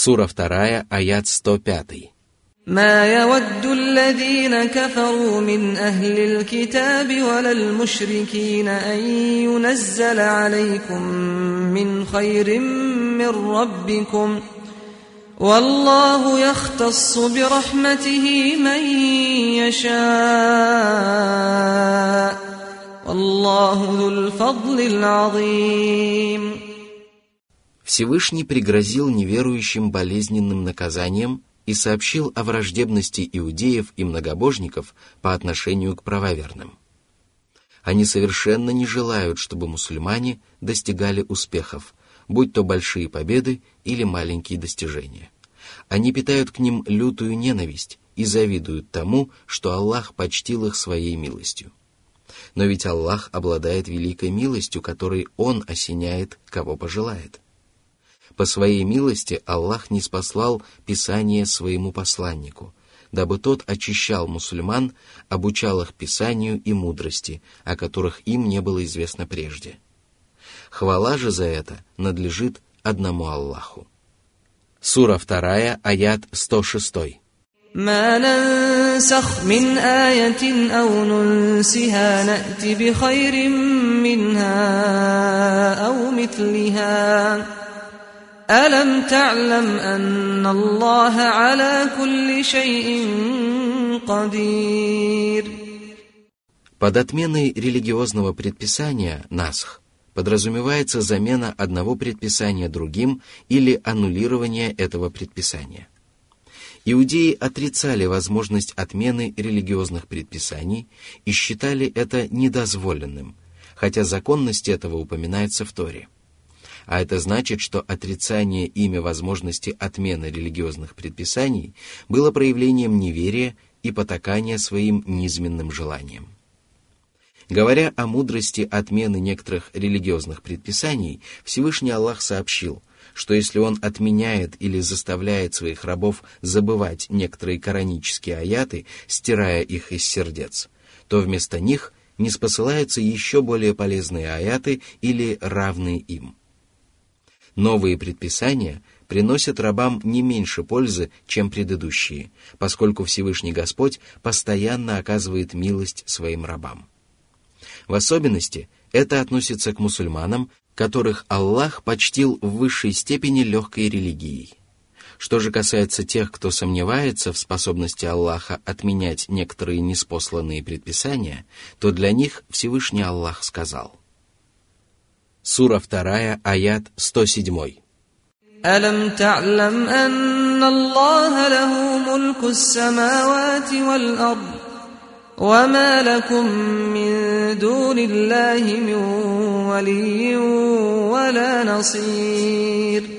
Сура 2, аят 105. ما يود الذين كفروا من أهل الكتاب ولا المشركين أن ينزل عليكم من خير من ربكم والله يختص برحمته من يشاء والله ذو الفضل العظيم Всевышний пригрозил неверующим болезненным наказанием и сообщил о враждебности иудеев и многобожников по отношению к правоверным. Они совершенно не желают, чтобы мусульмане достигали успехов, будь то большие победы или маленькие достижения. Они питают к ним лютую ненависть и завидуют тому, что Аллах почтил их своей милостью. Но ведь Аллах обладает великой милостью, которой Он осеняет, кого пожелает. По своей милости Аллах не спаслал Писание своему посланнику, дабы тот очищал мусульман, обучал их Писанию и мудрости, о которых им не было известно прежде. Хвала же за это надлежит одному Аллаху. Сура 2, аят 106. ما ننسخ من آية أو ننسها نأت بخير منها أو مثلها ألم تعلم أن الله على كل شيء قدير Под отменой религиозного предписания насх подразумевается замена одного предписания другим или аннулирование этого предписания. Иудеи отрицали возможность отмены религиозных предписаний и считали это недозволенным, хотя законность этого упоминается в Торе. а это значит, что отрицание ими возможности отмены религиозных предписаний было проявлением неверия и потакания своим низменным желаниям. Говоря о мудрости отмены некоторых религиозных предписаний, Всевышний Аллах сообщил, что если он отменяет или заставляет своих рабов забывать некоторые коранические аяты, стирая их из сердец, то вместо них не спосылаются еще более полезные аяты или равные им. Новые предписания приносят рабам не меньше пользы, чем предыдущие, поскольку Всевышний Господь постоянно оказывает милость своим рабам. В особенности это относится к мусульманам, которых Аллах почтил в высшей степени легкой религией. Что же касается тех, кто сомневается в способности Аллаха отменять некоторые неспосланные предписания, то для них Всевышний Аллах сказал. Сура 2, аят 107. ألم تعلم أن الله له ملك السماوات والأرض وما لكم من دون الله من ولي ولا نصير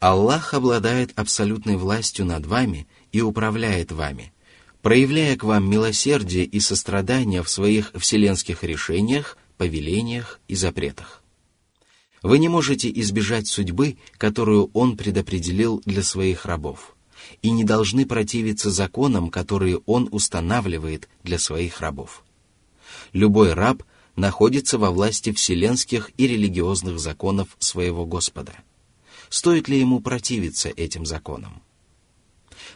Аллах обладает абсолютной властью над вами и управляет вами, проявляя к вам милосердие и сострадание в своих вселенских решениях, повелениях и запретах. Вы не можете избежать судьбы, которую Он предопределил для своих рабов, и не должны противиться законам, которые Он устанавливает для своих рабов. Любой раб находится во власти вселенских и религиозных законов своего Господа. Стоит ли ему противиться этим законам?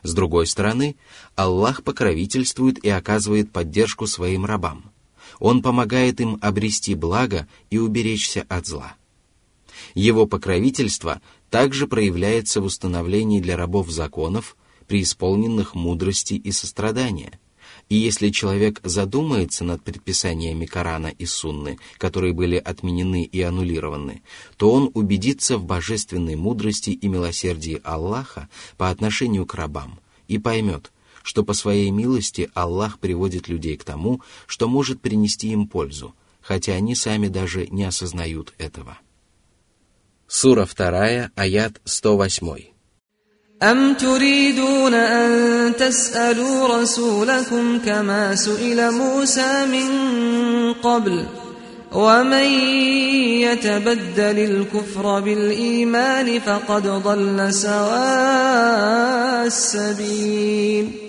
С другой стороны, Аллах покровительствует и оказывает поддержку своим рабам. Он помогает им обрести благо и уберечься от зла. Его покровительство также проявляется в установлении для рабов законов, преисполненных мудрости и сострадания. И если человек задумается над предписаниями Корана и Сунны, которые были отменены и аннулированы, то он убедится в божественной мудрости и милосердии Аллаха по отношению к рабам и поймет, что по своей милости Аллах приводит людей к тому, что может принести им пользу, хотя они сами даже не осознают этого. Сура 2, аят 108. أم تريدون أن تسألوا رسولكم كما سئل موسى من قبل ومن يتبدل الكفر بالإيمان فقد ضل سواء السبيل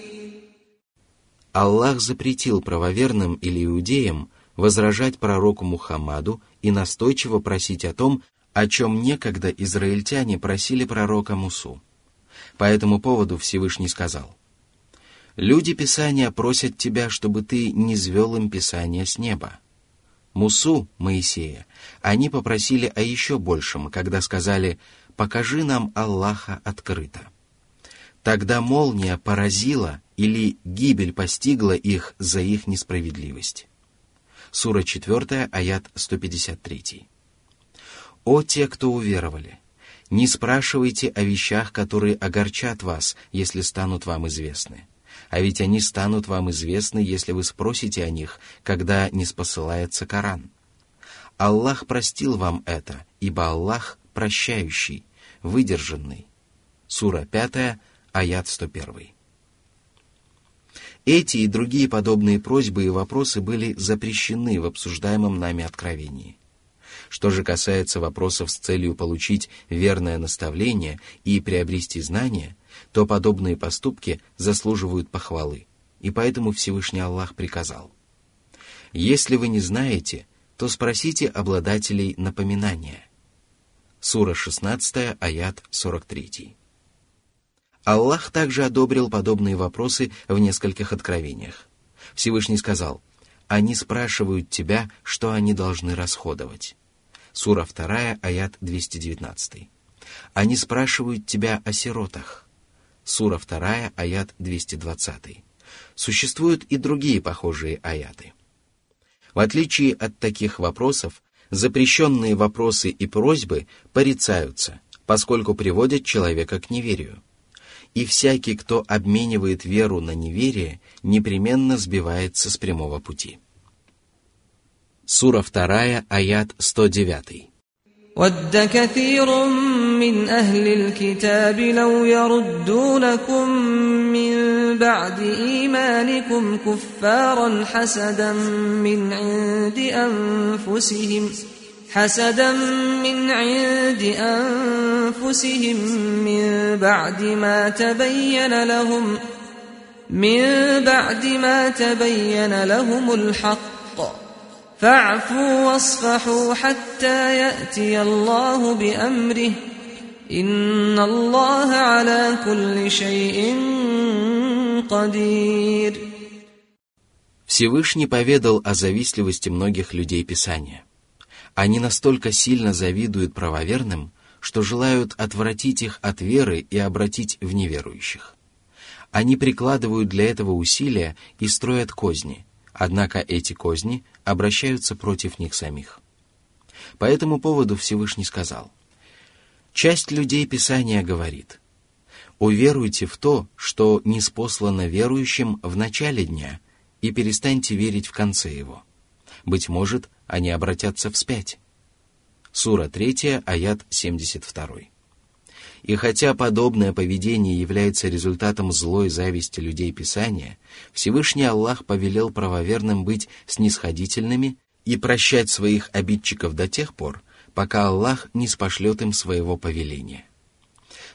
Аллах запретил правоверным или иудеям возражать пророку Мухаммаду и настойчиво просить о том, о чем некогда израильтяне просили пророка Мусу. По этому поводу Всевышний сказал, «Люди Писания просят тебя, чтобы ты не звел им Писание с неба». Мусу, Моисея, они попросили о еще большем, когда сказали «покажи нам Аллаха открыто». Тогда молния поразила или гибель постигла их за их несправедливость. Сура 4, аят 153. «О те, кто уверовали! Не спрашивайте о вещах, которые огорчат вас, если станут вам известны. А ведь они станут вам известны, если вы спросите о них, когда не спосылается Коран. Аллах простил вам это, ибо Аллах прощающий, выдержанный. Сура 5, аят 101. Эти и другие подобные просьбы и вопросы были запрещены в обсуждаемом нами откровении. Что же касается вопросов с целью получить верное наставление и приобрести знания, то подобные поступки заслуживают похвалы, и поэтому Всевышний Аллах приказал. «Если вы не знаете, то спросите обладателей напоминания». Сура 16, аят 43. Аллах также одобрил подобные вопросы в нескольких откровениях. Всевышний сказал, «Они спрашивают тебя, что они должны расходовать». Сура 2, аят 219. «Они спрашивают тебя о сиротах». Сура 2, аят 220. Существуют и другие похожие аяты. В отличие от таких вопросов, запрещенные вопросы и просьбы порицаются, поскольку приводят человека к неверию и всякий, кто обменивает веру на неверие, непременно сбивается с прямого пути. Сура 2, аят 109. ود كثير من أهل الكتاب لو يردونكم من بعد إيمانكم كفارا حسدا من عند أنفسهم ۖ حسدا من عند أنفسهم من بعد ما تبين لهم من بعد ما تبين لهم الحق فاعفوا واصفحوا حتى يأتي الله بأمره إن الله على كل شيء قدير Всевышний поведал о завистливости многих людей Писания. Они настолько сильно завидуют правоверным, что желают отвратить их от веры и обратить в неверующих. Они прикладывают для этого усилия и строят козни, однако эти козни обращаются против них самих. По этому поводу Всевышний сказал, «Часть людей Писания говорит, уверуйте в то, что не спослано верующим в начале дня, и перестаньте верить в конце его. Быть может, они обратятся вспять. Сура 3, аят 72. И хотя подобное поведение является результатом злой зависти людей Писания, Всевышний Аллах повелел правоверным быть снисходительными и прощать своих обидчиков до тех пор, пока Аллах не спошлет им своего повеления.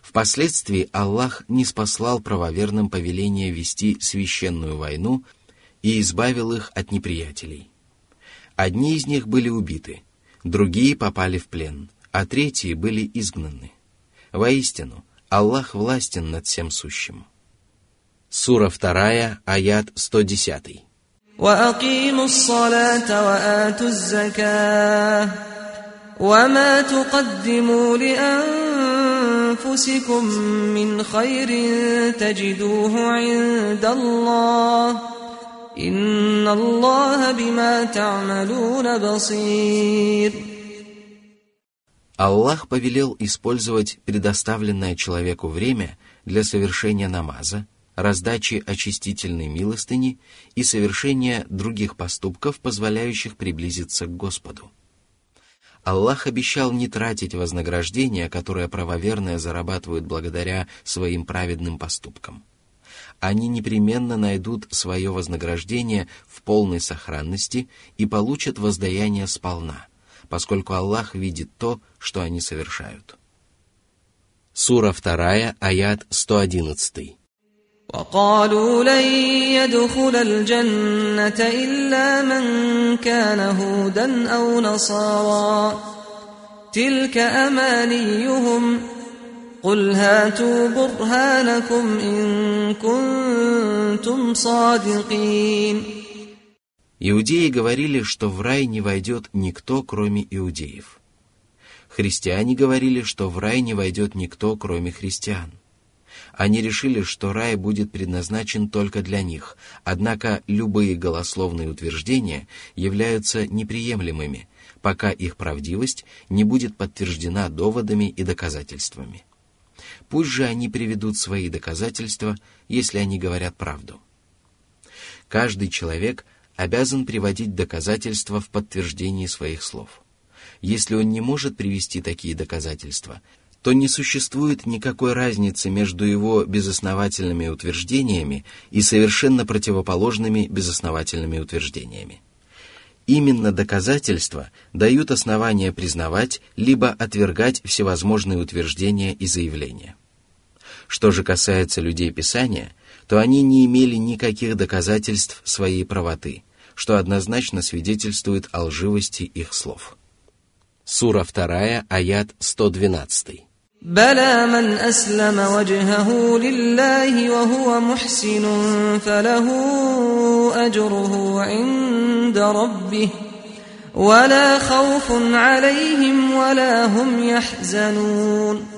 Впоследствии Аллах не спаслал правоверным повеление вести священную войну и избавил их от неприятелей. Одни из них были убиты, другие попали в плен, а третьи были изгнаны. Воистину, Аллах властен над всем сущим. Сура 2, аят 110. وأقيموا الصلاة وآتوا الزكاة وما تقدموا لأنفسكم من خير تجدوه عند الله إن الله بما تعملون بصير Аллах повелел использовать предоставленное человеку время для совершения намаза, раздачи очистительной милостыни и совершения других поступков, позволяющих приблизиться к Господу. Аллах обещал не тратить вознаграждение, которое правоверные зарабатывают благодаря своим праведным поступкам они непременно найдут свое вознаграждение в полной сохранности и получат воздаяние сполна, поскольку Аллах видит то, что они совершают. Сура 2, аят 111. وقالوا لن يدخل الجنة إلا من كان هودا أو نصارى تلك أمانيهم قل هاتوا برهانكم إن كنتم صادقين Иудеи говорили, что в рай не войдет никто, кроме иудеев. Христиане говорили, что в рай не войдет никто, кроме христиан. Они решили, что рай будет предназначен только для них, однако любые голословные утверждения являются неприемлемыми, пока их правдивость не будет подтверждена доводами и доказательствами. Пусть же они приведут свои доказательства, если они говорят правду. Каждый человек обязан приводить доказательства в подтверждении своих слов. Если он не может привести такие доказательства, то не существует никакой разницы между его безосновательными утверждениями и совершенно противоположными безосновательными утверждениями. Именно доказательства дают основания признавать либо отвергать всевозможные утверждения и заявления. Что же касается людей Писания – то они не имели никаких доказательств своей правоты, что однозначно свидетельствует о лживости их слов. Сура 2, аят 112. بلى من أسلم وجهه لله وهو محسن فله أجره عند ربه ولا خوف عليهم ولا هم يحزنون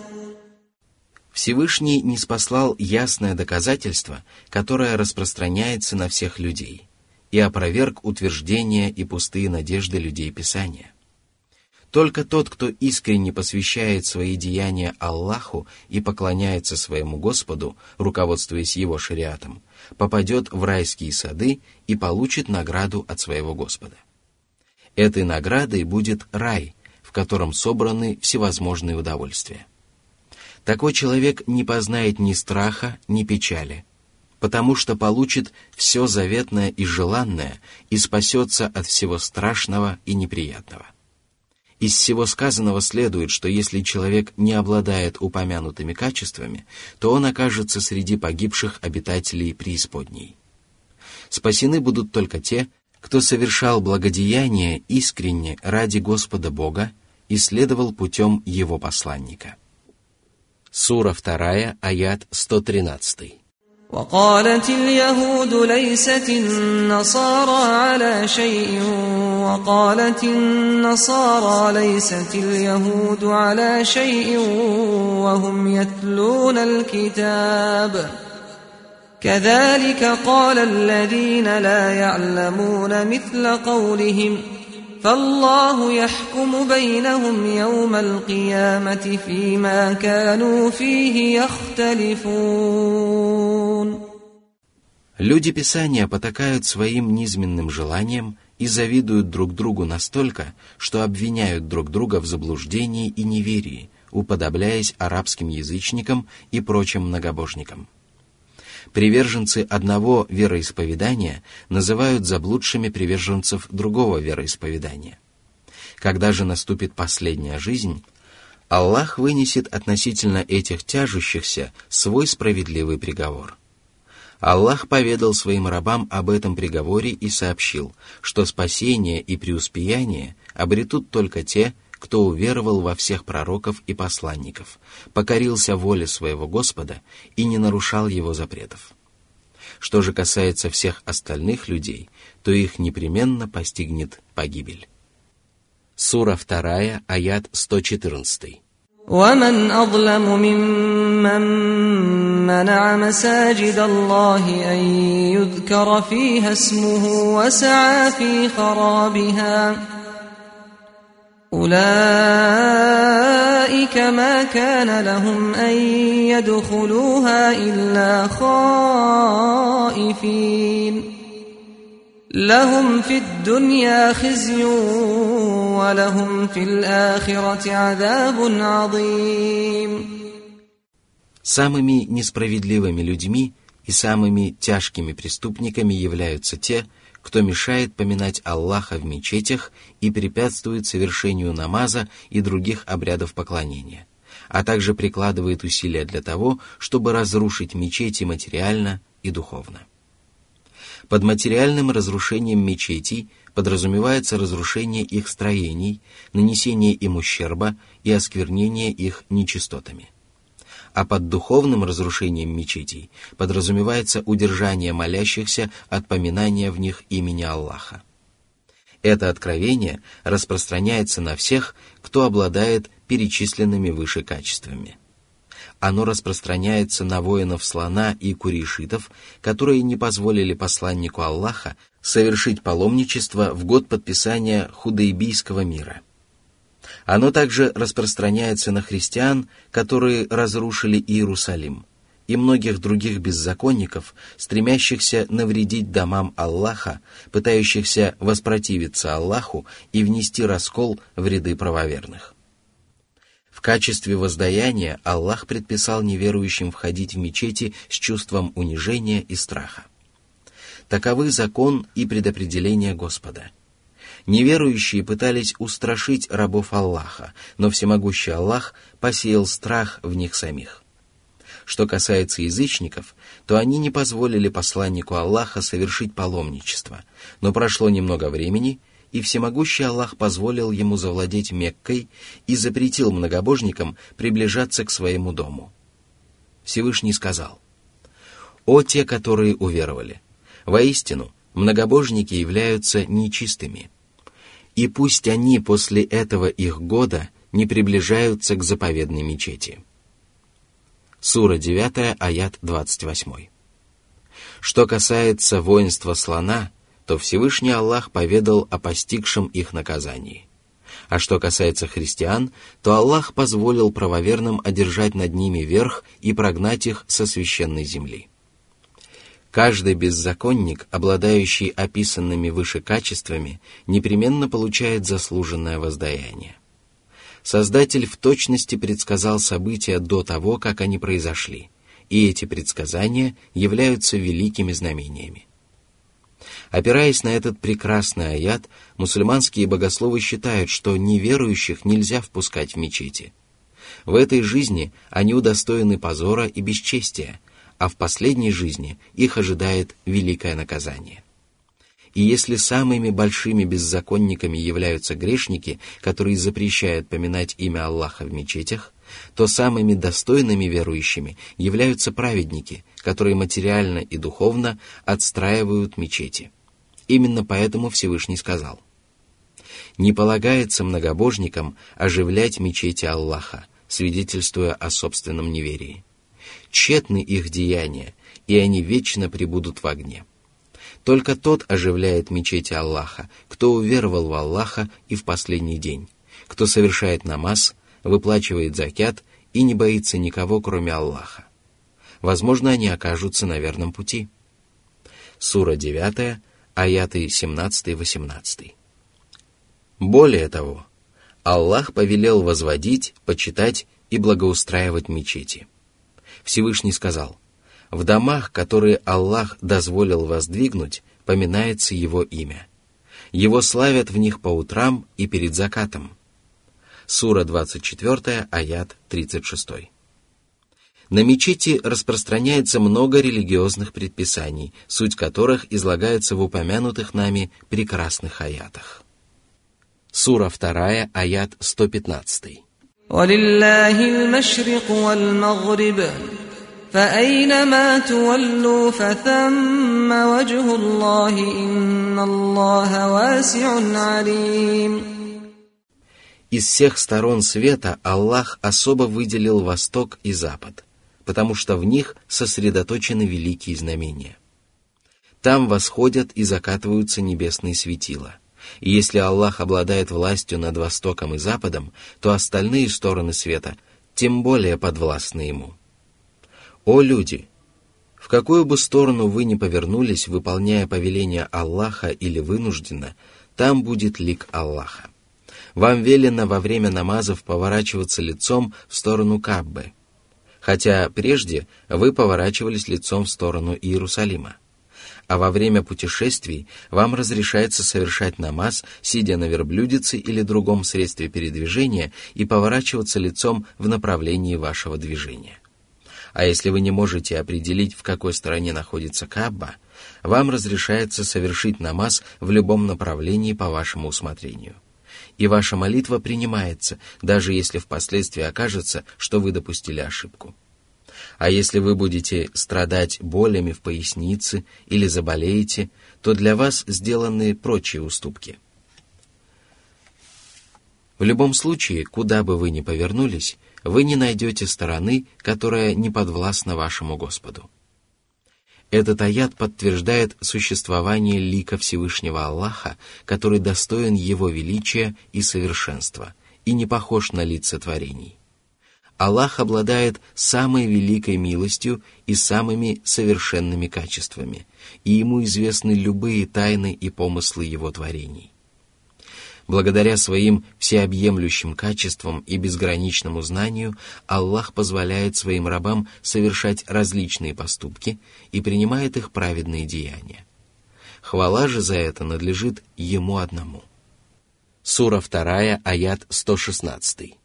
Всевышний не спаслал ясное доказательство, которое распространяется на всех людей, и опроверг утверждения и пустые надежды людей Писания. Только тот, кто искренне посвящает свои деяния Аллаху и поклоняется своему Господу, руководствуясь его шариатом, попадет в райские сады и получит награду от своего Господа. Этой наградой будет рай, в котором собраны всевозможные удовольствия. Такой человек не познает ни страха, ни печали, потому что получит все заветное и желанное и спасется от всего страшного и неприятного. Из всего сказанного следует, что если человек не обладает упомянутыми качествами, то он окажется среди погибших обитателей преисподней. Спасены будут только те, кто совершал благодеяние искренне ради Господа Бога и следовал путем Его посланника. Сура 2, аят 113. وقالت اليهود ليست النصارى على شيء وقالت النصارى ليست اليهود على شيء وهم يتلون الكتاب كذلك قال الذين لا يعلمون مثل قولهم ۖ فالله يحكم بينهم يوم القيامة فيما كانوا فيه يختلفون Люди Писания потакают своим низменным желанием и завидуют друг другу настолько, что обвиняют друг друга в заблуждении и неверии, уподобляясь арабским язычникам и прочим многобожникам приверженцы одного вероисповедания называют заблудшими приверженцев другого вероисповедания. Когда же наступит последняя жизнь, Аллах вынесет относительно этих тяжущихся свой справедливый приговор. Аллах поведал своим рабам об этом приговоре и сообщил, что спасение и преуспеяние обретут только те, кто уверовал во всех пророков и посланников, покорился воле своего Господа и не нарушал его запретов. Что же касается всех остальных людей, то их непременно постигнет погибель. Сура 2, аят 114. ومن أظلم ممن منع مساجد الله أن يذكر فيها اسمه وسعى في خرابها أولئك ما كان لهم أن يدخلوها إلا خائفين لهم في الدنيا خزي ولهم في الآخرة عذاب عظيم Самыми несправедливыми людьми и самыми тяжкими преступниками являются те, кто мешает поминать Аллаха в мечетях и препятствует совершению намаза и других обрядов поклонения, а также прикладывает усилия для того, чтобы разрушить мечети материально и духовно. Под материальным разрушением мечетей подразумевается разрушение их строений, нанесение им ущерба и осквернение их нечистотами. А под духовным разрушением мечетей подразумевается удержание молящихся от поминания в них имени Аллаха. Это откровение распространяется на всех, кто обладает перечисленными выше качествами. Оно распространяется на воинов слона и куришитов, которые не позволили посланнику Аллаха совершить паломничество в год подписания худайбийского мира. Оно также распространяется на христиан, которые разрушили Иерусалим, и многих других беззаконников, стремящихся навредить домам Аллаха, пытающихся воспротивиться Аллаху и внести раскол в ряды правоверных. В качестве воздаяния Аллах предписал неверующим входить в мечети с чувством унижения и страха. Таковы закон и предопределение Господа. Неверующие пытались устрашить рабов Аллаха, но всемогущий Аллах посеял страх в них самих. Что касается язычников, то они не позволили посланнику Аллаха совершить паломничество, но прошло немного времени, и всемогущий Аллах позволил ему завладеть Меккой и запретил многобожникам приближаться к своему дому. Всевышний сказал, «О те, которые уверовали! Воистину, многобожники являются нечистыми. И пусть они после этого их года не приближаются к заповедной мечети. Сура 9, аят 28. Что касается воинства слона, то Всевышний Аллах поведал о постигшем их наказании. А что касается христиан, то Аллах позволил правоверным одержать над ними верх и прогнать их со священной земли. Каждый беззаконник, обладающий описанными выше качествами, непременно получает заслуженное воздаяние. Создатель в точности предсказал события до того, как они произошли, и эти предсказания являются великими знамениями. Опираясь на этот прекрасный аят, мусульманские богословы считают, что неверующих нельзя впускать в мечети. В этой жизни они удостоены позора и бесчестия – а в последней жизни их ожидает великое наказание. И если самыми большими беззаконниками являются грешники, которые запрещают поминать имя Аллаха в мечетях, то самыми достойными верующими являются праведники, которые материально и духовно отстраивают мечети. Именно поэтому Всевышний сказал, «Не полагается многобожникам оживлять мечети Аллаха, свидетельствуя о собственном неверии тщетны их деяния, и они вечно пребудут в огне. Только тот оживляет мечети Аллаха, кто уверовал в Аллаха и в последний день, кто совершает намаз, выплачивает закят и не боится никого, кроме Аллаха. Возможно, они окажутся на верном пути. Сура 9, аяты 17-18. Более того, Аллах повелел возводить, почитать и благоустраивать мечети – Всевышний сказал, «В домах, которые Аллах дозволил воздвигнуть, поминается Его имя. Его славят в них по утрам и перед закатом». Сура 24, аят 36. На мечети распространяется много религиозных предписаний, суть которых излагается в упомянутых нами прекрасных аятах. Сура 2, аят 115. ولله المشرق والمغرب فأينما تولوا فثم وجه الله إن الله واسع عليم Из всех сторон света Аллах особо выделил Восток и Запад, потому что в них сосредоточены великие знамения. Там восходят и закатываются небесные светила – и если Аллах обладает властью над Востоком и Западом, то остальные стороны света тем более подвластны Ему. О люди! В какую бы сторону вы ни повернулись, выполняя повеление Аллаха или вынужденно, там будет лик Аллаха. Вам велено во время намазов поворачиваться лицом в сторону Каббы, хотя прежде вы поворачивались лицом в сторону Иерусалима а во время путешествий вам разрешается совершать намаз, сидя на верблюдице или другом средстве передвижения и поворачиваться лицом в направлении вашего движения. А если вы не можете определить, в какой стороне находится Кабба, вам разрешается совершить намаз в любом направлении по вашему усмотрению. И ваша молитва принимается, даже если впоследствии окажется, что вы допустили ошибку. А если вы будете страдать болями в пояснице или заболеете, то для вас сделаны прочие уступки. В любом случае, куда бы вы ни повернулись, вы не найдете стороны, которая не подвластна вашему Господу. Этот аят подтверждает существование лика Всевышнего Аллаха, который достоин Его величия и совершенства, и не похож на лица творений. Аллах обладает самой великой милостью и самыми совершенными качествами, и Ему известны любые тайны и помыслы Его творений. Благодаря своим всеобъемлющим качествам и безграничному знанию Аллах позволяет своим рабам совершать различные поступки и принимает их праведные деяния. Хвала же за это надлежит Ему одному. Сура 2, аят 116.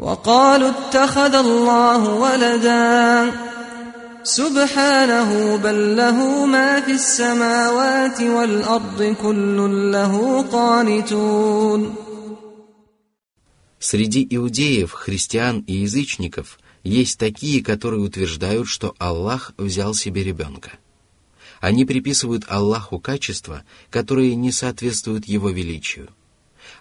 وقالوا اتخذ الله ولدا سبحانه بل له ما في السماوات والأرض كل له قانتون Среди иудеев, христиан и язычников есть такие, которые утверждают, что Аллах взял себе ребенка. Они приписывают Аллаху качества, которые не соответствуют Его величию.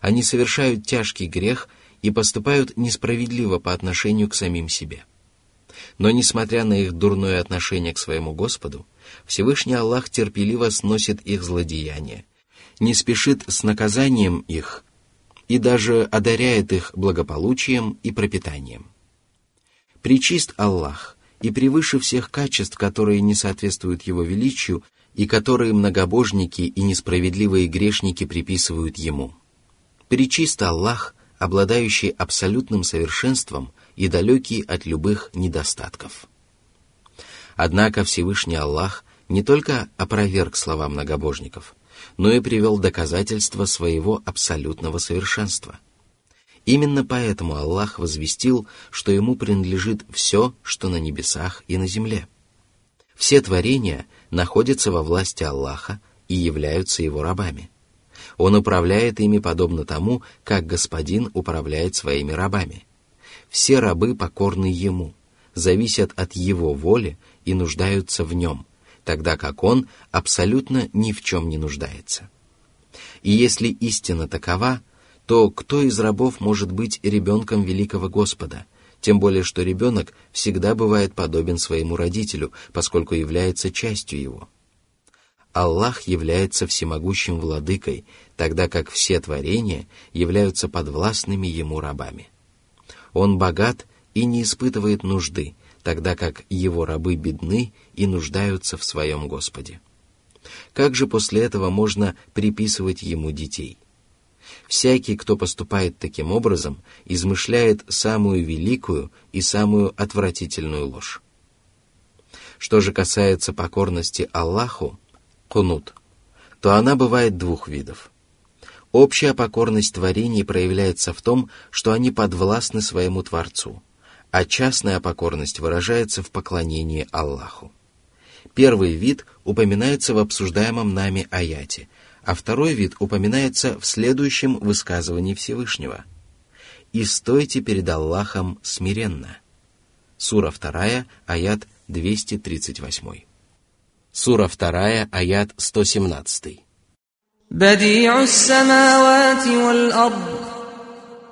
Они совершают тяжкий грех и поступают несправедливо по отношению к самим себе. Но несмотря на их дурное отношение к своему Господу, Всевышний Аллах терпеливо сносит их злодеяния, не спешит с наказанием их и даже одаряет их благополучием и пропитанием. Причист Аллах и превыше всех качеств, которые не соответствуют Его величию и которые многобожники и несправедливые грешники приписывают Ему. Причист Аллах, обладающий абсолютным совершенством и далекий от любых недостатков. Однако Всевышний Аллах не только опроверг слова многобожников, но и привел доказательства своего абсолютного совершенства. Именно поэтому Аллах возвестил, что ему принадлежит все, что на небесах и на земле. Все творения находятся во власти Аллаха и являются его рабами. Он управляет ими подобно тому, как господин управляет своими рабами – все рабы покорны Ему, зависят от Его воли и нуждаются в Нем, тогда как Он абсолютно ни в чем не нуждается. И если истина такова, то кто из рабов может быть ребенком великого Господа, тем более что ребенок всегда бывает подобен своему родителю, поскольку является частью его. Аллах является всемогущим владыкой, тогда как все творения являются подвластными ему рабами. Он богат и не испытывает нужды, тогда как его рабы бедны и нуждаются в своем Господе. Как же после этого можно приписывать ему детей? Всякий, кто поступает таким образом, измышляет самую великую и самую отвратительную ложь. Что же касается покорности Аллаху, кунут, то она бывает двух видов – Общая покорность творений проявляется в том, что они подвластны своему Творцу, а частная покорность выражается в поклонении Аллаху. Первый вид упоминается в обсуждаемом нами аяте, а второй вид упоминается в следующем высказывании Всевышнего. «И стойте перед Аллахом смиренно». Сура 2, аят 238. Сура 2, аят 117. بديع السماوات والأرض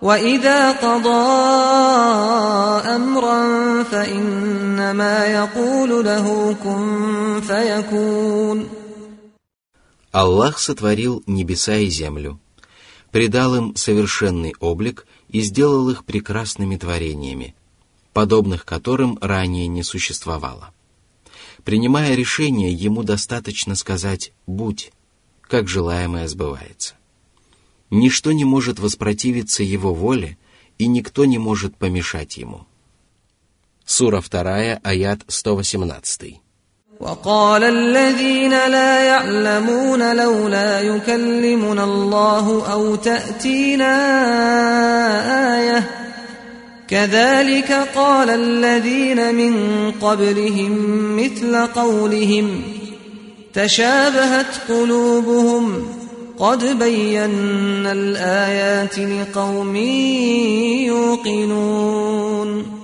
وإذا قضى أمرا فإنما يقول له كن فيكون Аллах сотворил небеса и землю, придал им совершенный облик и сделал их прекрасными творениями, подобных которым ранее не существовало. Принимая решение, ему достаточно сказать «будь», как желаемое сбывается. Ничто не может воспротивиться его воле, и никто не может помешать ему. Сура 2, аят 118. وقال الذين لا يعلمون لولا يكلمنا الله أو تأتينا آية كذلك قال الذين من قبلهم مثل قولهم تشابهت قلوبهم قد بينا الآيات لقوم يوقنون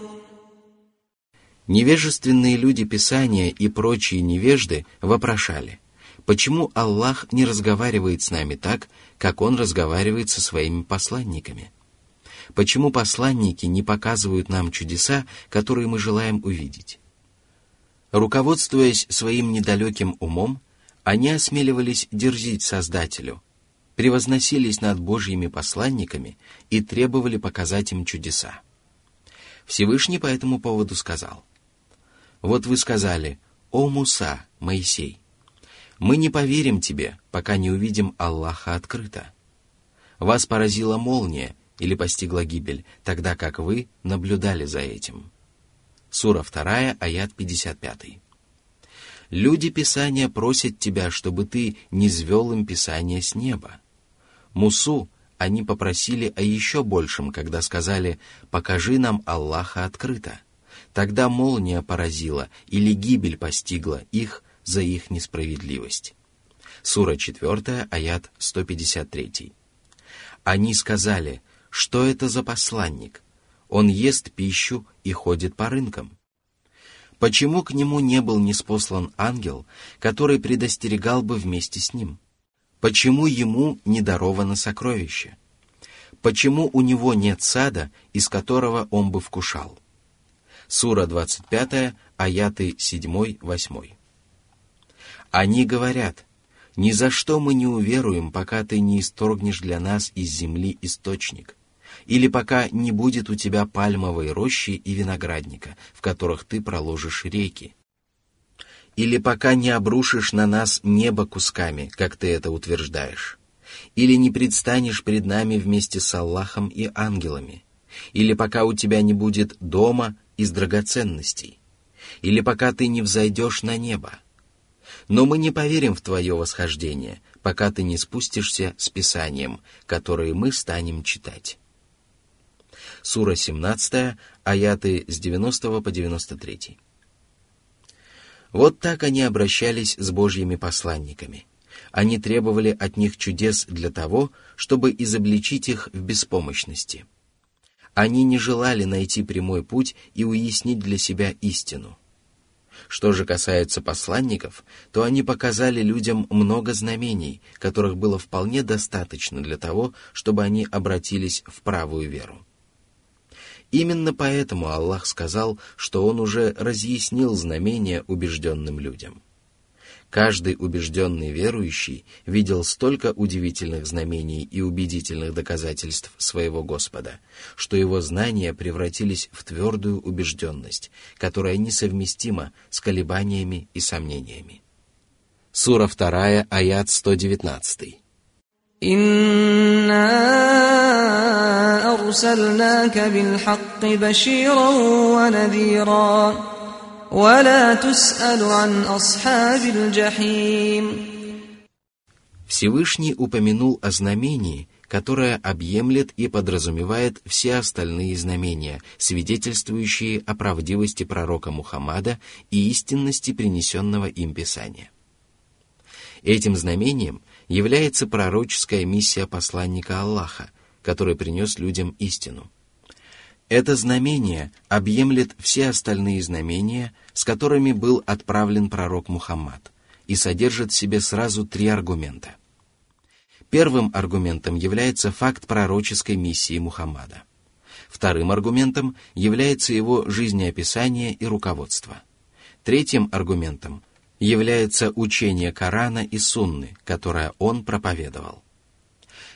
Невежественные люди Писания и прочие невежды вопрошали, почему Аллах не разговаривает с нами так, как Он разговаривает со своими посланниками? Почему посланники не показывают нам чудеса, которые мы желаем увидеть? Руководствуясь своим недалеким умом, они осмеливались дерзить Создателю, превозносились над Божьими посланниками и требовали показать им чудеса. Всевышний по этому поводу сказал, «Вот вы сказали, «О Муса, Моисей, мы не поверим тебе, пока не увидим Аллаха открыто. Вас поразила молния или постигла гибель, тогда как вы наблюдали за этим». Сура 2, аят 55. Люди Писания просят тебя, чтобы ты не звел им Писание с неба. Мусу они попросили о еще большем, когда сказали «покажи нам Аллаха открыто». Тогда молния поразила или гибель постигла их за их несправедливость. Сура 4, аят 153. Они сказали, что это за посланник? Он ест пищу и ходит по рынкам. Почему к нему не был неспослан ангел, который предостерегал бы вместе с ним? Почему ему не даровано сокровище? Почему у него нет сада, из которого он бы вкушал? Сура 25, аяты 7-8. Они говорят, «Ни за что мы не уверуем, пока ты не исторгнешь для нас из земли источник» или пока не будет у тебя пальмовой рощи и виноградника, в которых ты проложишь реки, или пока не обрушишь на нас небо кусками, как ты это утверждаешь, или не предстанешь пред нами вместе с Аллахом и ангелами, или пока у тебя не будет дома из драгоценностей, или пока ты не взойдешь на небо. Но мы не поверим в твое восхождение, пока ты не спустишься с Писанием, которое мы станем читать сура 17, аяты с 90 по 93. Вот так они обращались с Божьими посланниками. Они требовали от них чудес для того, чтобы изобличить их в беспомощности. Они не желали найти прямой путь и уяснить для себя истину. Что же касается посланников, то они показали людям много знамений, которых было вполне достаточно для того, чтобы они обратились в правую веру. Именно поэтому Аллах сказал, что Он уже разъяснил знамения убежденным людям. Каждый убежденный верующий видел столько удивительных знамений и убедительных доказательств своего Господа, что его знания превратились в твердую убежденность, которая несовместима с колебаниями и сомнениями. Сура 2, аят 119. أرسلناك بالحق بشيرا ونذيرا ولا تسأل عن أصحاب الجحيم Всевышний упомянул о знамении, которое объемлет и подразумевает все остальные знамения, свидетельствующие о правдивости пророка Мухаммада и истинности принесенного им Писания. Этим знамением является пророческая миссия посланника Аллаха, который принес людям истину. Это знамение объемлет все остальные знамения, с которыми был отправлен пророк Мухаммад, и содержит в себе сразу три аргумента. Первым аргументом является факт пророческой миссии Мухаммада. Вторым аргументом является его жизнеописание и руководство. Третьим аргументом является учение Корана и Сунны, которое он проповедовал.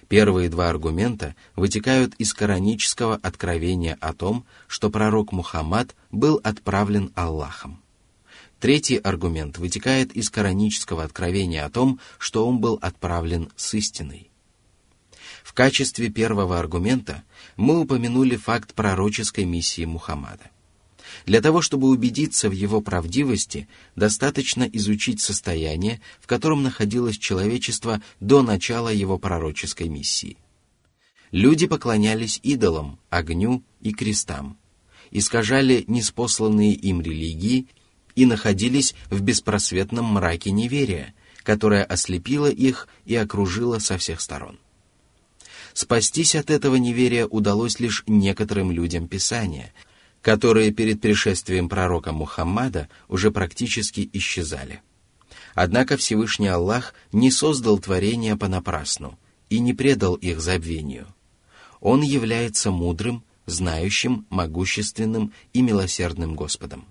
Первые два аргумента вытекают из коранического откровения о том, что пророк Мухаммад был отправлен Аллахом. Третий аргумент вытекает из коранического откровения о том, что он был отправлен с истиной. В качестве первого аргумента мы упомянули факт пророческой миссии Мухаммада. Для того, чтобы убедиться в его правдивости, достаточно изучить состояние, в котором находилось человечество до начала его пророческой миссии. Люди поклонялись идолам, огню и крестам, искажали неспосланные им религии и находились в беспросветном мраке неверия, которая ослепила их и окружила со всех сторон. Спастись от этого неверия удалось лишь некоторым людям Писания, которые перед пришествием пророка Мухаммада уже практически исчезали. Однако Всевышний Аллах не создал творения понапрасну и не предал их забвению. Он является мудрым, знающим, могущественным и милосердным Господом.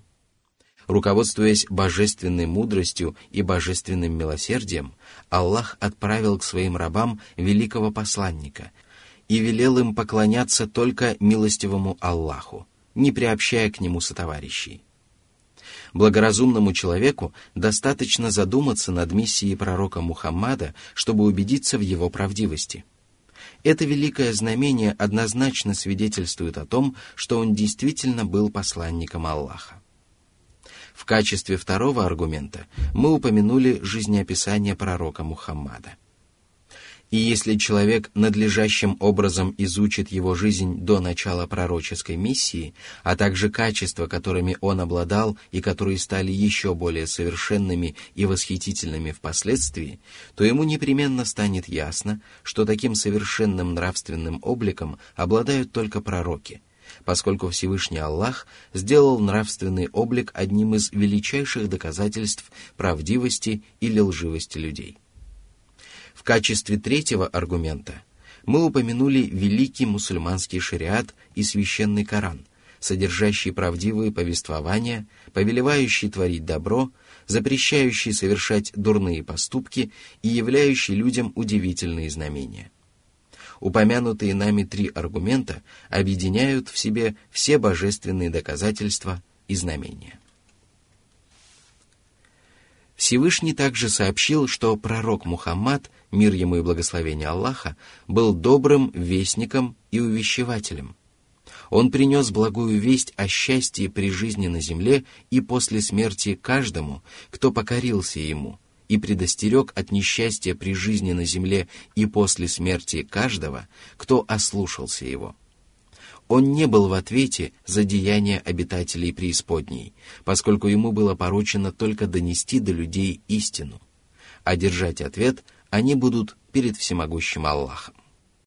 Руководствуясь божественной мудростью и божественным милосердием, Аллах отправил к своим рабам великого посланника и велел им поклоняться только милостивому Аллаху, не приобщая к нему сотоварищей. Благоразумному человеку достаточно задуматься над миссией пророка Мухаммада, чтобы убедиться в его правдивости. Это великое знамение однозначно свидетельствует о том, что он действительно был посланником Аллаха. В качестве второго аргумента мы упомянули жизнеописание пророка Мухаммада. И если человек надлежащим образом изучит его жизнь до начала пророческой миссии, а также качества, которыми он обладал и которые стали еще более совершенными и восхитительными впоследствии, то ему непременно станет ясно, что таким совершенным нравственным обликом обладают только пророки – поскольку Всевышний Аллах сделал нравственный облик одним из величайших доказательств правдивости или лживости людей. Качестве третьего аргумента мы упомянули великий мусульманский шариат и священный Коран, содержащий правдивые повествования, повелевающий творить добро, запрещающий совершать дурные поступки и являющий людям удивительные знамения – упомянутые нами три аргумента объединяют в себе все божественные доказательства и знамения. Всевышний также сообщил, что пророк Мухаммад, мир ему и благословение Аллаха, был добрым вестником и увещевателем. Он принес благую весть о счастье при жизни на земле и после смерти каждому, кто покорился ему – и предостерег от несчастья при жизни на земле и после смерти каждого, кто ослушался его. Он не был в ответе за деяния обитателей преисподней, поскольку ему было поручено только донести до людей истину, а держать ответ они будут перед всемогущим Аллахом.